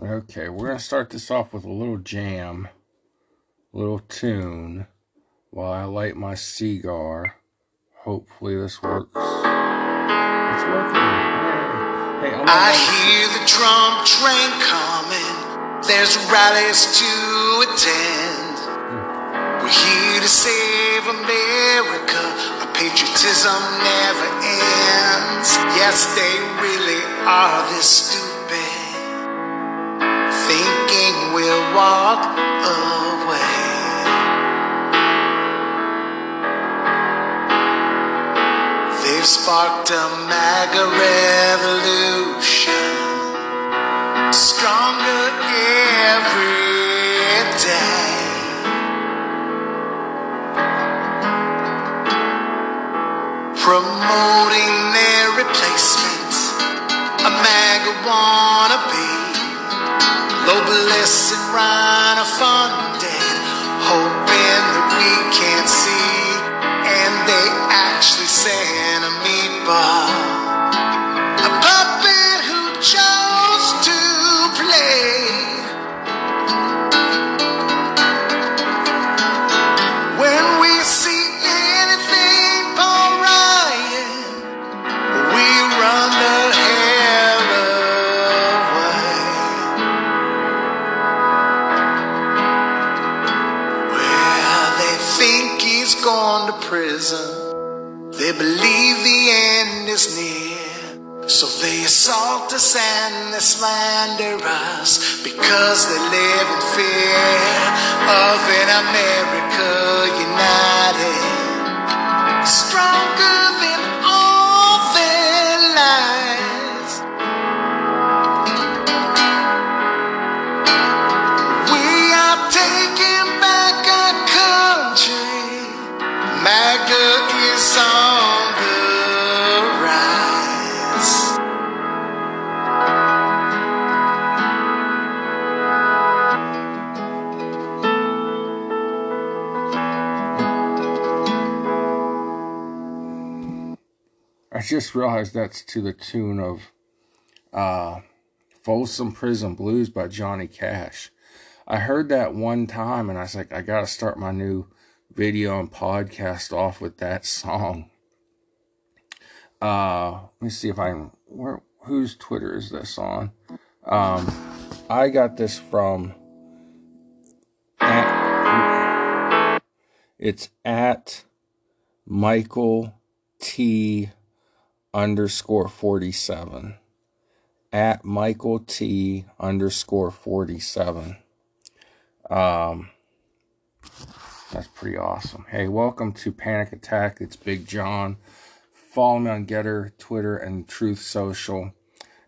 Okay, we're going to start this off with a little jam, a little tune, while I light my cigar. Hopefully this works. It's working. Hey, I'm I hear the Trump train coming. There's rallies to attend. Hmm. We're here to save America. Our patriotism never ends. Yes, they really are this stupid. We'll walk away. They've sparked a MAGA revolution, stronger every day. Promoting their replacement, a MAGA wannabe. Globalists and RINO funded, hoping that we can't see. And they actually sent a meatball, us and they slander us because they live in fear of an America united. Stronger just realized that's to the tune of uh, Folsom Prison Blues by Johnny Cash. I heard that one time and I was like, I got to start my new video and podcast off with that song. Uh, let me see if I can. Where, whose Twitter is this on? Um, I got this from. At, it's at Michael T underscore 47 at michael t underscore 47 um that's pretty awesome. Hey welcome to panic attack. It's big john. Follow me on Gettr twitter and truth social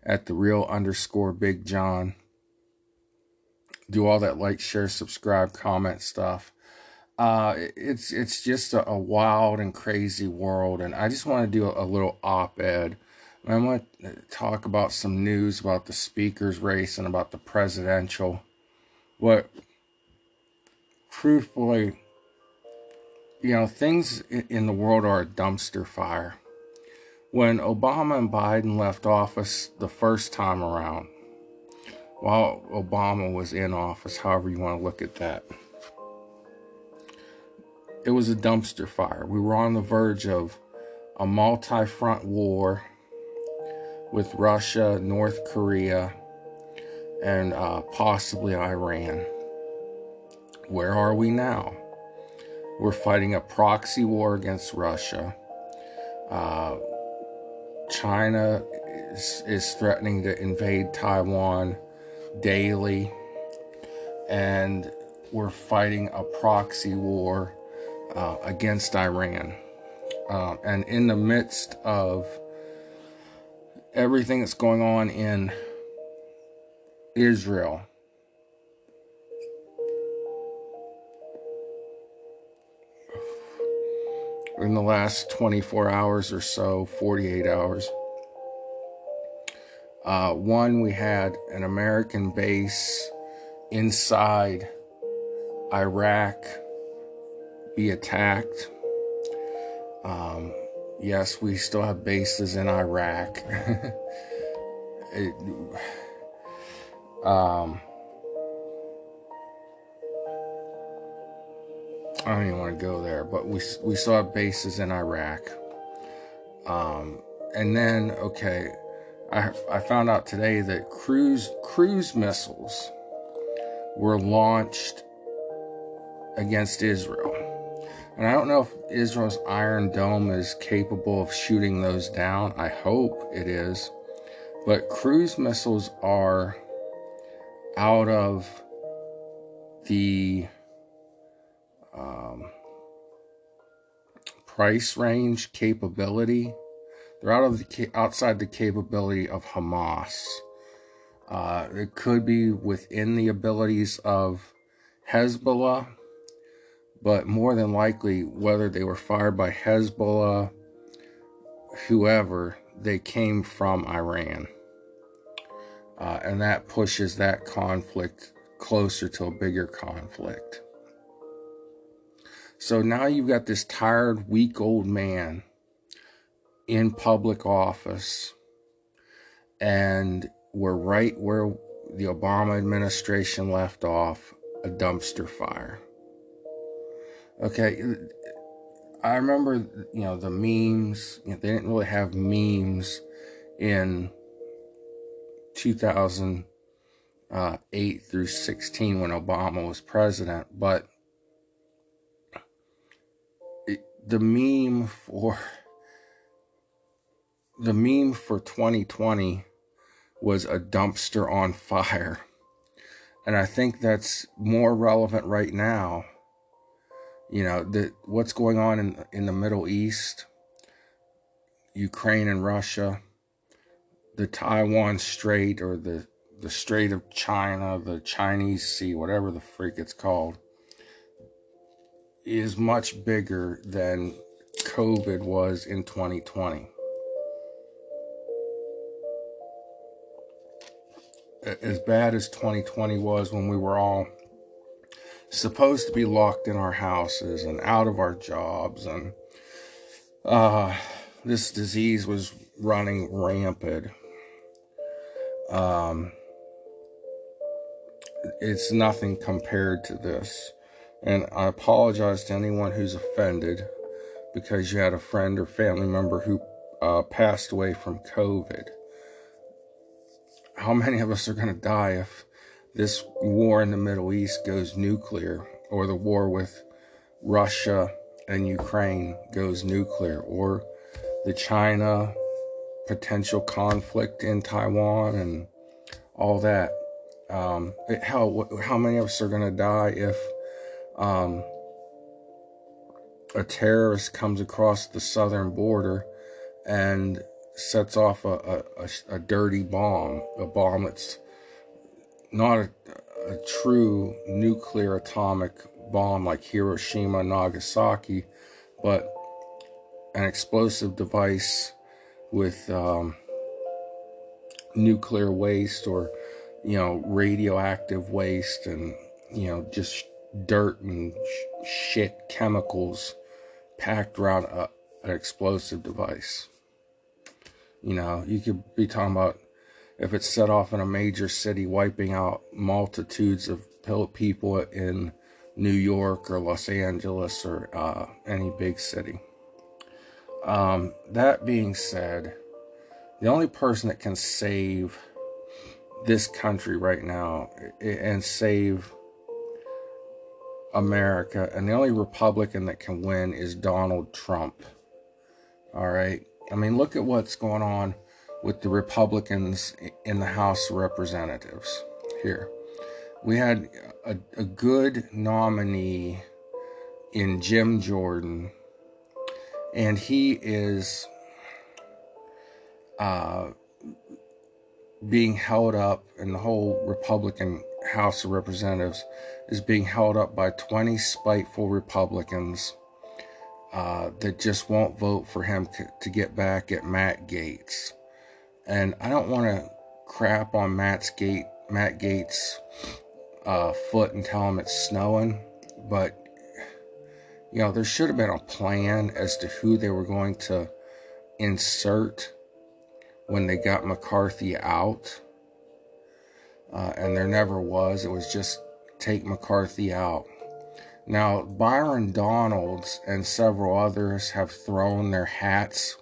at the real underscore big john. Do all that like share subscribe comment stuff uh, it's it's just a, a wild and crazy world, and I just want to do a, a little op-ed. I want to talk about some news about the speaker's race and about the presidential. What, truthfully, you know, things in the world are a dumpster fire. When Obama and Biden left office the first time around, while Obama was in office, however you want to look at that it was a dumpster fire. We were on the verge of a multi front war with Russia, North Korea, and uh, possibly Iran. Where are we now? We're fighting a proxy war against Russia. Uh, China is, is threatening to invade Taiwan daily. And we're fighting a proxy war uh, against Iran. Um, and in the midst of everything that's going on in Israel, in the last 24 hours or so, 48 hours, uh, one, we had an American base inside Iraq be attacked. Um, yes, we still have bases in Iraq. it, Um, I don't even want to go there, but we we still have bases in Iraq. Um, and then okay, I I found out today that cruise cruise missiles were launched against Israel. And I don't know if Israel's Iron Dome is capable of shooting those down. I hope it is. But cruise missiles are out of the um, price range capability. They're out of the outside the capability of Hamas. Uh, it could be within the abilities of Hezbollah, but more than likely, whether they were fired by Hezbollah, whoever, they came from Iran. Uh, and that pushes that conflict closer to a bigger conflict. So now you've got this tired, weak old man in public office, and we're right where the Obama administration left off a dumpster fire. Okay, I remember, you know, the memes, you know, they didn't really have memes in 2008 uh, through 16 when Obama was president, but the meme for the meme for 2020 was a dumpster on fire. And I think that's more relevant right now. You know, the what's going on in in the Middle East, Ukraine and Russia, the Taiwan Strait or the the Strait of China, the Chinese Sea, whatever the freak it's called is much bigger than COVID was in 2020. As bad as 2020 was when we were all supposed to be locked in our houses and out of our jobs, and uh, this disease was running rampant. Um, it's nothing compared to this. And I apologize to anyone who's offended because you had a friend or family member who uh, passed away from COVID. How many of us are going to die if this war in the Middle East goes nuclear, or the war with Russia and Ukraine goes nuclear, or the China potential conflict in Taiwan and all that? Um, how how many of us are going to die if um, a terrorist comes across the southern border and sets off a, a, a, dirty bomb, a bomb that's not a, a true nuclear atomic bomb like Hiroshima, Nagasaki, but an explosive device with um, nuclear waste or you know radioactive waste and you know just dirt and sh- shit chemicals packed around a, an explosive device. You know, you could be talking about if it's set off in a major city, wiping out multitudes of people in New York or Los Angeles or uh, any big city. Um, that being said, the only person that can save this country right now and save America, and the only Republican that can win is Donald Trump. All right. I mean, look at what's going on with the Republicans in the House of Representatives here. We had a, a good nominee in Jim Jordan, and he is uh, being held up, and the whole Republican House of Representatives is being held up by 20 spiteful Republicans uh, that just won't vote for him to, get back at Matt Gaetz. And I don't want to crap on Matt's gate, Matt Gaetz' uh, foot and tell him it's snowing, but you know there should have been a plan as to who they were going to insert when they got McCarthy out uh, and there never was. It was just take McCarthy out. Now, Byron Donalds and several others have thrown their hats.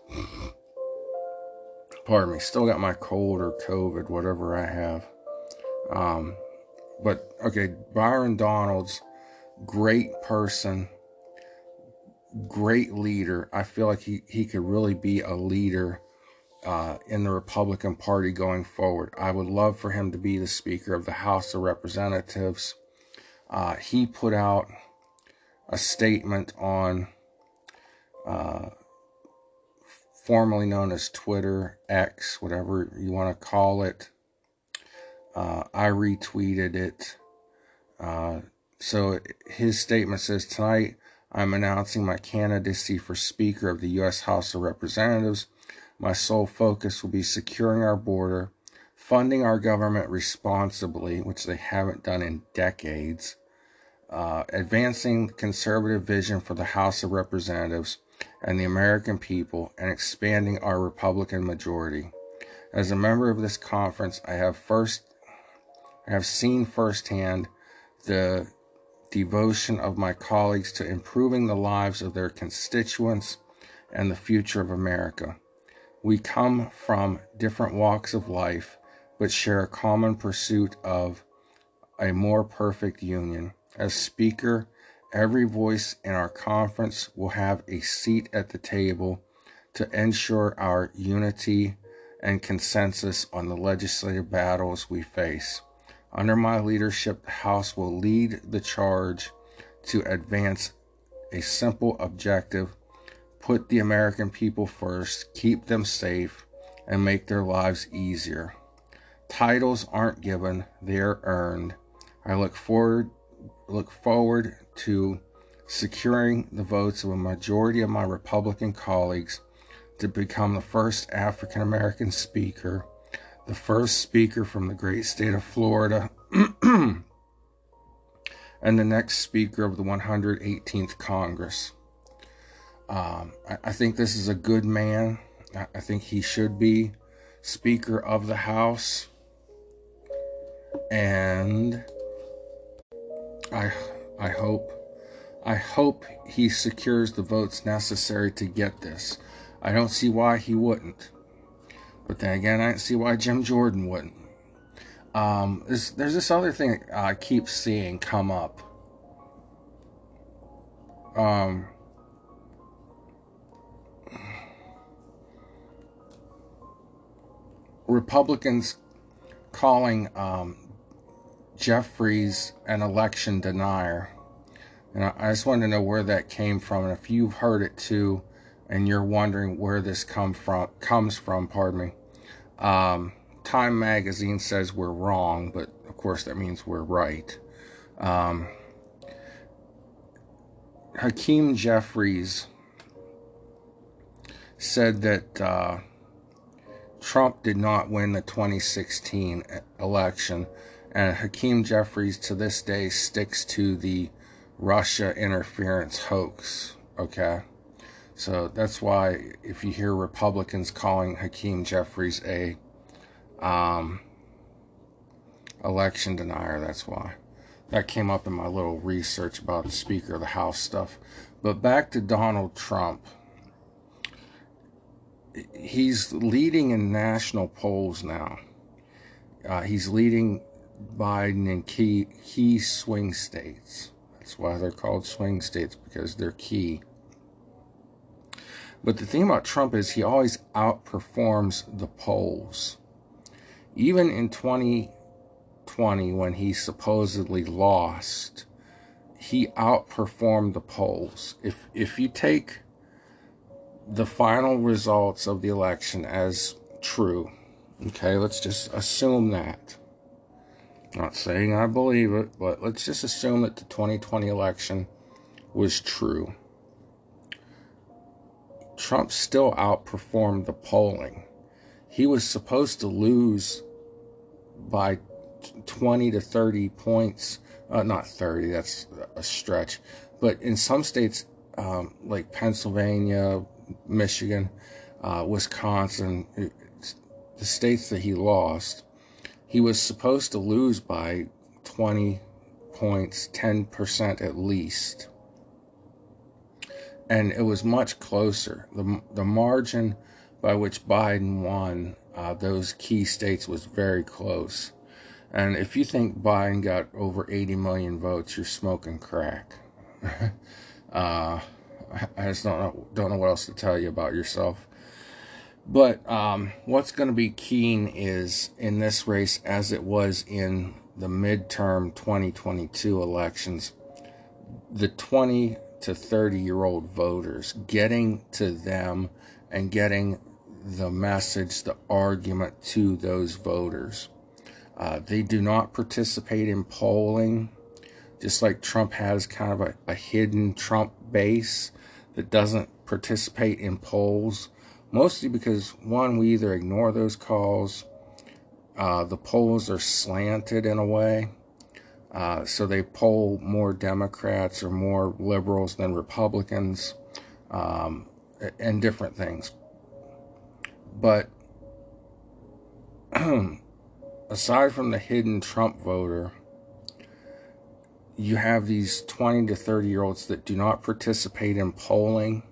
Pardon me, still got my cold or COVID, whatever I have. Um, but okay, Byron Donalds, great person, great leader. I feel like he, he could really be a leader uh, in the Republican Party going forward. I would love for him to be the Speaker of the House of Representatives. Uh, he put out a statement on uh, formerly known as Twitter, X, whatever you want to call it. Uh, I retweeted it. Uh, so his statement says Tonight, I'm announcing my candidacy for Speaker of the U.S. House of Representatives. My sole focus will be securing our border, funding our government responsibly, which they haven't done in decades, uh, advancing conservative vision for the House of Representatives and the American people, and expanding our Republican majority. As a member of this conference, I have first I have seen firsthand the devotion of my colleagues to improving the lives of their constituents and the future of America. We come from different walks of life, but share a common pursuit of a more perfect union. As Speaker, every voice in our conference will have a seat at the table to ensure our unity and consensus on the legislative battles we face. Under my leadership, the House will lead the charge to advance a simple objective put the American people first, keep them safe, and make their lives easier. Titles aren't given, they're earned. I look forward look forward to securing the votes of a majority of my Republican colleagues to become the first African American speaker, the first speaker from the great state of Florida, and the next speaker of the 118th Congress. Um, I, I, think this is a good man. I, I think he should be Speaker of the House. And I I hope I hope he secures the votes necessary to get this. I don't see why he wouldn't. But then again, I don't see why Jim Jordan wouldn't. Um, there's, there's this other thing I keep seeing come up. Um, Republicans calling um, Jeffries an election denier. And I just want to know where that came from. And if you've heard it too, and you're wondering where this come from, comes from, pardon me. Um, Time Magazine says we're wrong, but of course that means we're right. Um, Hakeem Jeffries said that uh, Trump did not win the 2016 election, and Hakeem Jeffries to this day sticks to the Russia interference hoax. Okay? So that's why if you hear Republicans calling Hakeem Jeffries a um, election denier, that's why. That came up in my little research about the Speaker of the House stuff. But back to Donald Trump he's leading in national polls now. Uh, he's leading Biden in key key swing states. That's why they're called swing states because they're key. But the thing about Trump is he always outperforms the polls. Even in 2020, when he supposedly lost, he outperformed the polls. If if you take the final results of the election as true. Okay, let's just assume that. Not saying I believe it, but let's just assume that the 2020 election was true. Trump still outperformed the polling. He was supposed to lose by 20 to 30 points. Uh, not 30, that's a stretch. But in some states, um, like Pennsylvania, Michigan, uh, Wisconsin, the states that he lost, he was supposed to lose by 20 points, 10% at least. And it was much closer. The, the margin by which Biden won uh, those key states was very close. And if you think Biden got over 80 million votes, you're smoking crack. uh, I just don't know, don't know what else to tell you about yourself. But um, what's going to be keen is in this race, as it was in the midterm 2022 elections, the 20 to 30 year old voters, getting to them and getting the message, the argument to those voters. Uh, they do not participate in polling, just like Trump has kind of a, a hidden Trump base that doesn't participate in polls, mostly because one, we either ignore those calls, uh, the polls are slanted in a way. Uh, so they poll more Democrats or more liberals than Republicans um, and different things. But aside from the hidden Trump voter, you have these 20 to 30 year olds that do not participate in polling.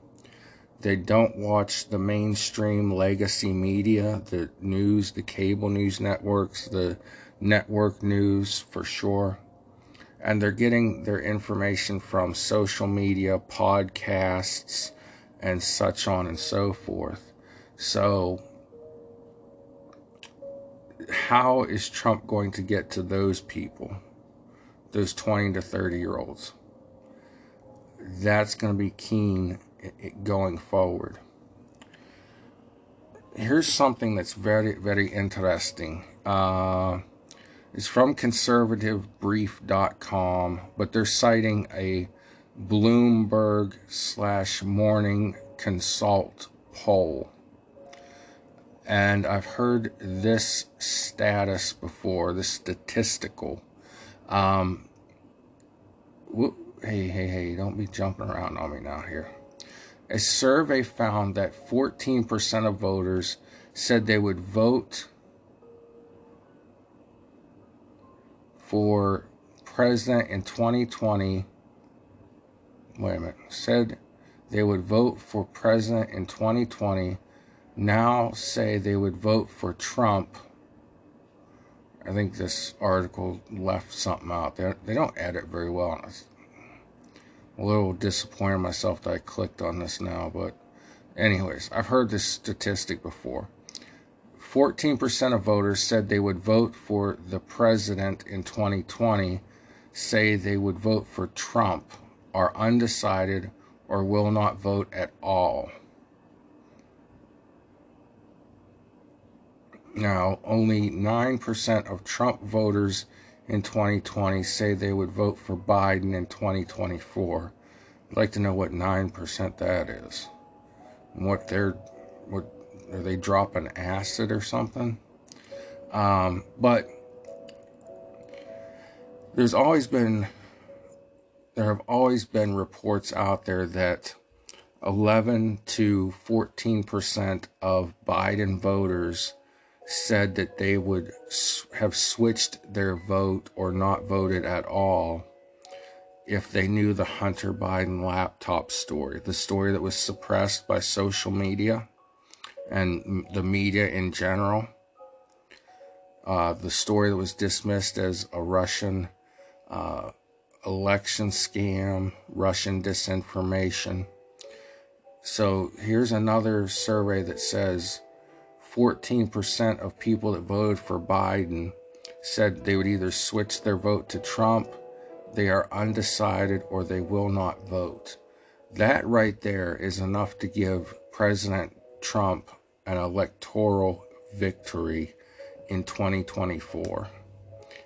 They don't watch the mainstream legacy media, the news, the cable news networks, the network news for sure. And they're getting their information from social media, podcasts, and such on and so forth. So, how is Trump going to get to those people? those 20 to 30 year olds. That's going to be keen going forward. Here's something that's very, very interesting. Uh, it's from conservativebrief.com, but they're citing a Bloomberg slash Morning Consult poll. And I've heard this status before, the statistical. Um, hey, hey, hey, don't be jumping around on me now here. A survey found that 14% of voters said they would vote for president in 2020. Wait a minute. Said they would vote for president in 2020. Now say they would vote for Trump I think this article left something out. They, they don't edit very well. A little disappointed myself that I clicked on this now, but anyways, I've heard this statistic before. 14% of voters said they would vote for the president in 2020, say they would vote for Trump, are undecided, or will not vote at all. Now, only 9% of Trump voters in 2020 say they would vote for Biden in 2024. I'd like to know what 9% that is. And what they're, what, are they dropping acid or something? Um, but there's always been, there have always been reports out there that 11 to 14% of Biden voters said that they would have switched their vote or not voted at all if they knew the Hunter Biden laptop story, the story that was suppressed by social media and the media in general, uh, the story that was dismissed as a Russian uh, election scam, Russian disinformation. So here's another survey that says 14% of people that voted for Biden said they would either switch their vote to Trump, they are undecided, or they will not vote. That right there is enough to give President Trump an electoral victory in 2024.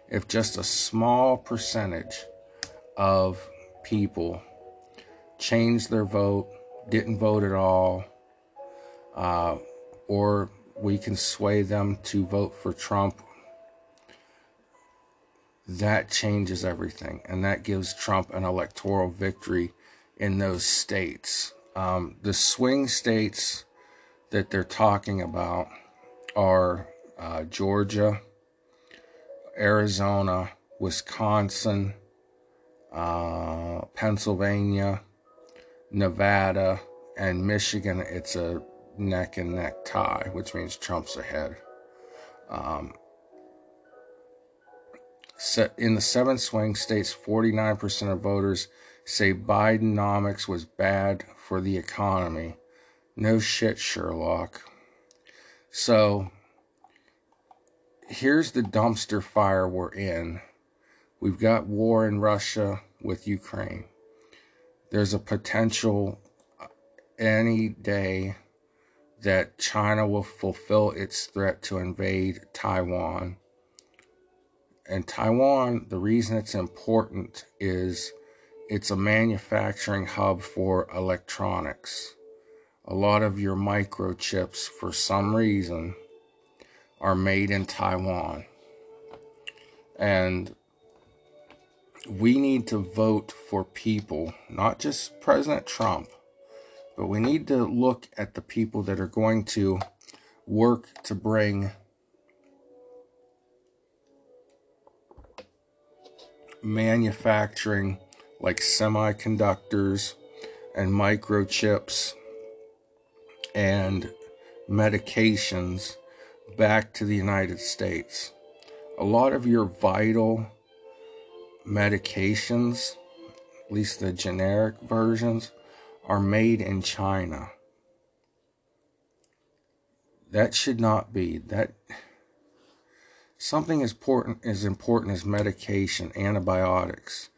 If just a small percentage of people changed their vote, didn't vote at all, uh, or we can sway them to vote for Trump, that changes everything. And that gives Trump an electoral victory in those states. Um, the swing states that they're talking about are uh, Georgia, Arizona, Wisconsin, uh, Pennsylvania, Nevada, and Michigan, it's a neck and neck tie, which means Trump's ahead. Um, in the seven swing states, 49% of voters say Bidenomics was bad for the economy. No shit, Sherlock. So, here's the dumpster fire we're in. We've got war in Russia with Ukraine. There's a potential uh, any day that China will fulfill its threat to invade Taiwan. And Taiwan, the reason it's important is it's a manufacturing hub for electronics. A lot of your microchips, for some reason, are made in Taiwan. And we need to vote for people, not just President Trump, but we need to look at the people that are going to work to bring manufacturing like semiconductors and microchips and medications back to the United States. A lot of your vital medications, at least the generic versions, are made in China. That should not be. That something as important as important as medication, antibiotics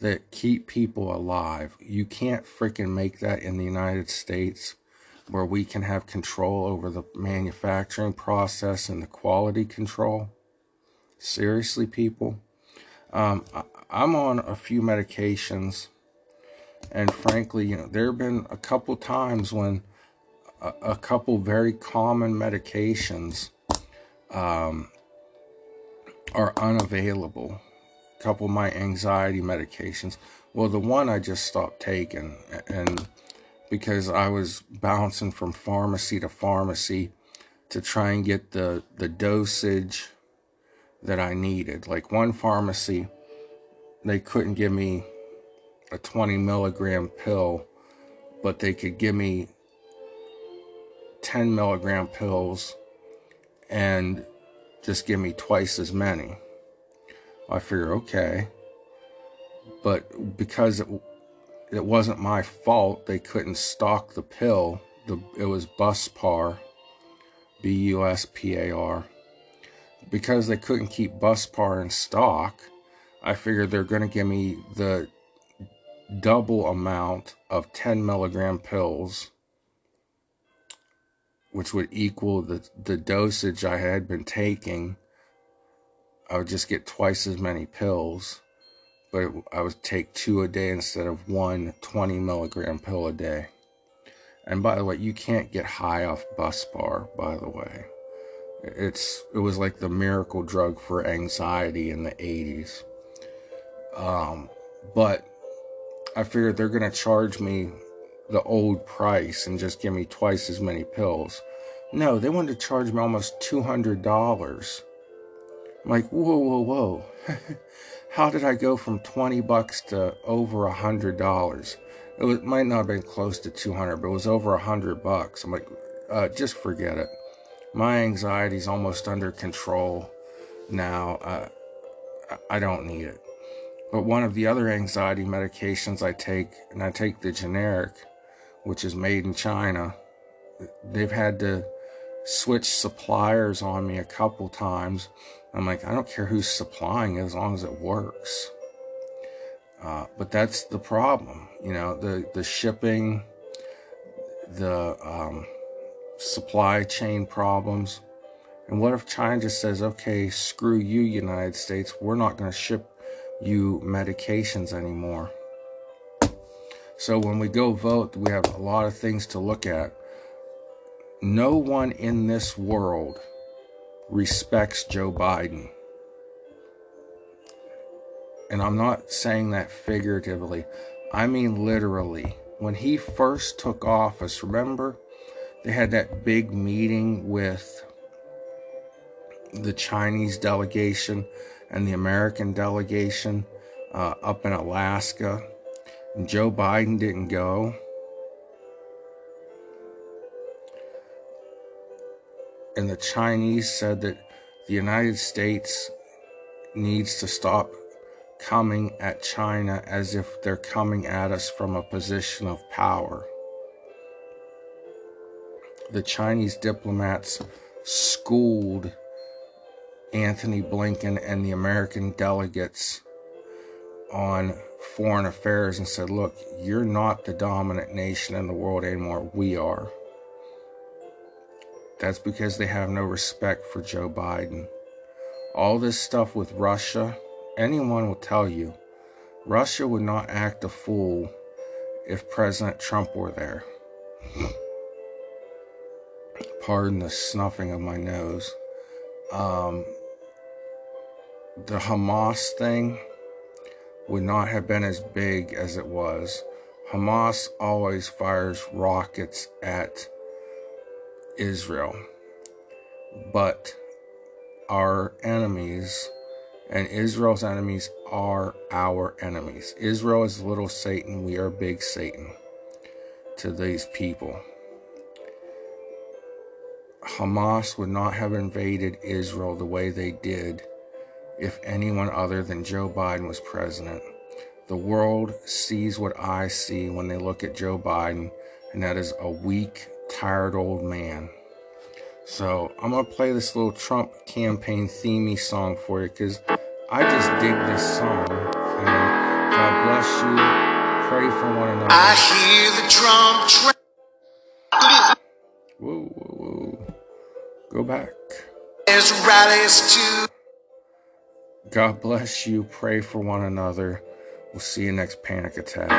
that keep people alive. You can't freaking make that in the United States where we can have control over the manufacturing process and the quality control. Seriously, people. Um, I'm on a few medications, and frankly, you know, there have been a couple times when a, a couple very common medications um, are unavailable. A couple of my anxiety medications. Well, the one I just stopped taking, and because I was bouncing from pharmacy to pharmacy to try and get the, the dosage that I needed. Like one pharmacy, they couldn't give me a 20 milligram pill, but they could give me 10 milligram pills and just give me twice as many. I figure, okay. But because it it wasn't my fault they couldn't stock the pill. The, it was Buspar, B U S P A R. Because they couldn't keep Buspar in stock, I figured they're going to give me the double amount of 10 milligram pills, which would equal the, the dosage I had been taking. I would just get twice as many pills but I would take two a day instead of one 20 milligram pill a day. And by the way, you can't get high off Buspar, by the way. It's it was like the miracle drug for anxiety in the 80s. Um, but I figured they're going to charge me the old price and just give me twice as many pills. No, they wanted to charge me almost $200. I'm like, whoa, whoa, whoa. how did I go from 20 bucks to over a hundred dollars? It was, might not have been close to 200, but it was over a hundred bucks. I'm like, uh, just forget it. My anxiety's almost under control now. Uh, I don't need it. But one of the other anxiety medications I take, and I take the generic, which is made in China, they've had to switch suppliers on me a couple times I'm like, I don't care who's supplying it as long as it works. Uh, but that's the problem, you know, the, the shipping, the um, supply chain problems. And what if China just says, okay, screw you, United States, we're not going to ship you medications anymore. So when we go vote, we have a lot of things to look at. No one in this world respects Joe Biden. And I'm not saying that figuratively, I mean literally. When he first took office, remember, they had that big meeting with the Chinese delegation, and the American delegation uh, up in Alaska. And Joe Biden didn't go. And the Chinese said that the United States needs to stop coming at China as if they're coming at us from a position of power. The Chinese diplomats schooled Antony Blinken and the American delegates on foreign affairs and said, Look, you're not the dominant nation in the world anymore. We are. That's because they have no respect for Joe Biden. All this stuff with Russia, anyone will tell you, Russia would not act a fool if President Trump were there. Pardon the snuffing of my nose. Um, the Hamas thing would not have been as big as it was. Hamas always fires rockets at Israel, but our enemies and Israel's enemies are our enemies. Israel is little Satan, we are big Satan to these people. Hamas would not have invaded Israel the way they did if anyone other than Joe Biden was president. The world sees what I see when they look at Joe Biden, and that is a weak, tired old man. So I'm going to play this little Trump campaign themey song for you because I just dig this song. And God bless you. Pray for one another. I hear the Trump train. Whoa, whoa, whoa. Go back. There's rallies too. God bless you. Pray for one another. We'll see you next panic attack.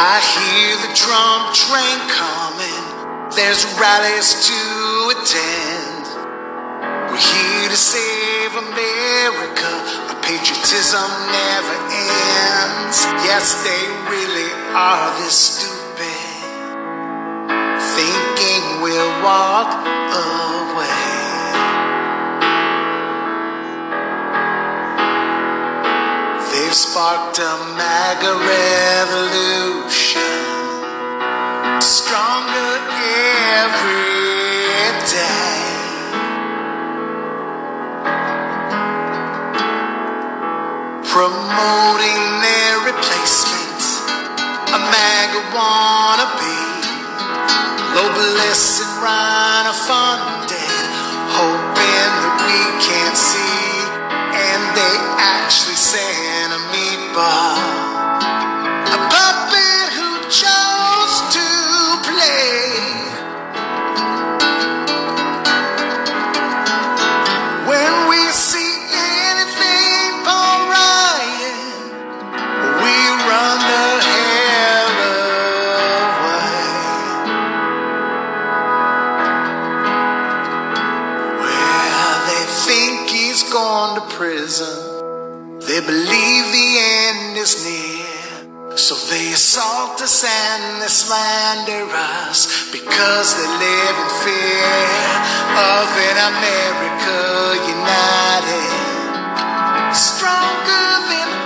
I hear the Trump train coming. There's rallies to attend. We're here to save America. Our patriotism never ends. Yes, they really are this stupid. We'll walk away. They've sparked a MAGA revolution, stronger every day. Promoting their replacement, a MAGA wannabe, globalists and RINO funded, hoping that we can't see, and they actually sent a meatball, think he's gone to prison. They believe the end is near. So they assault us and they slander us because they live in fear of an America united. Stronger than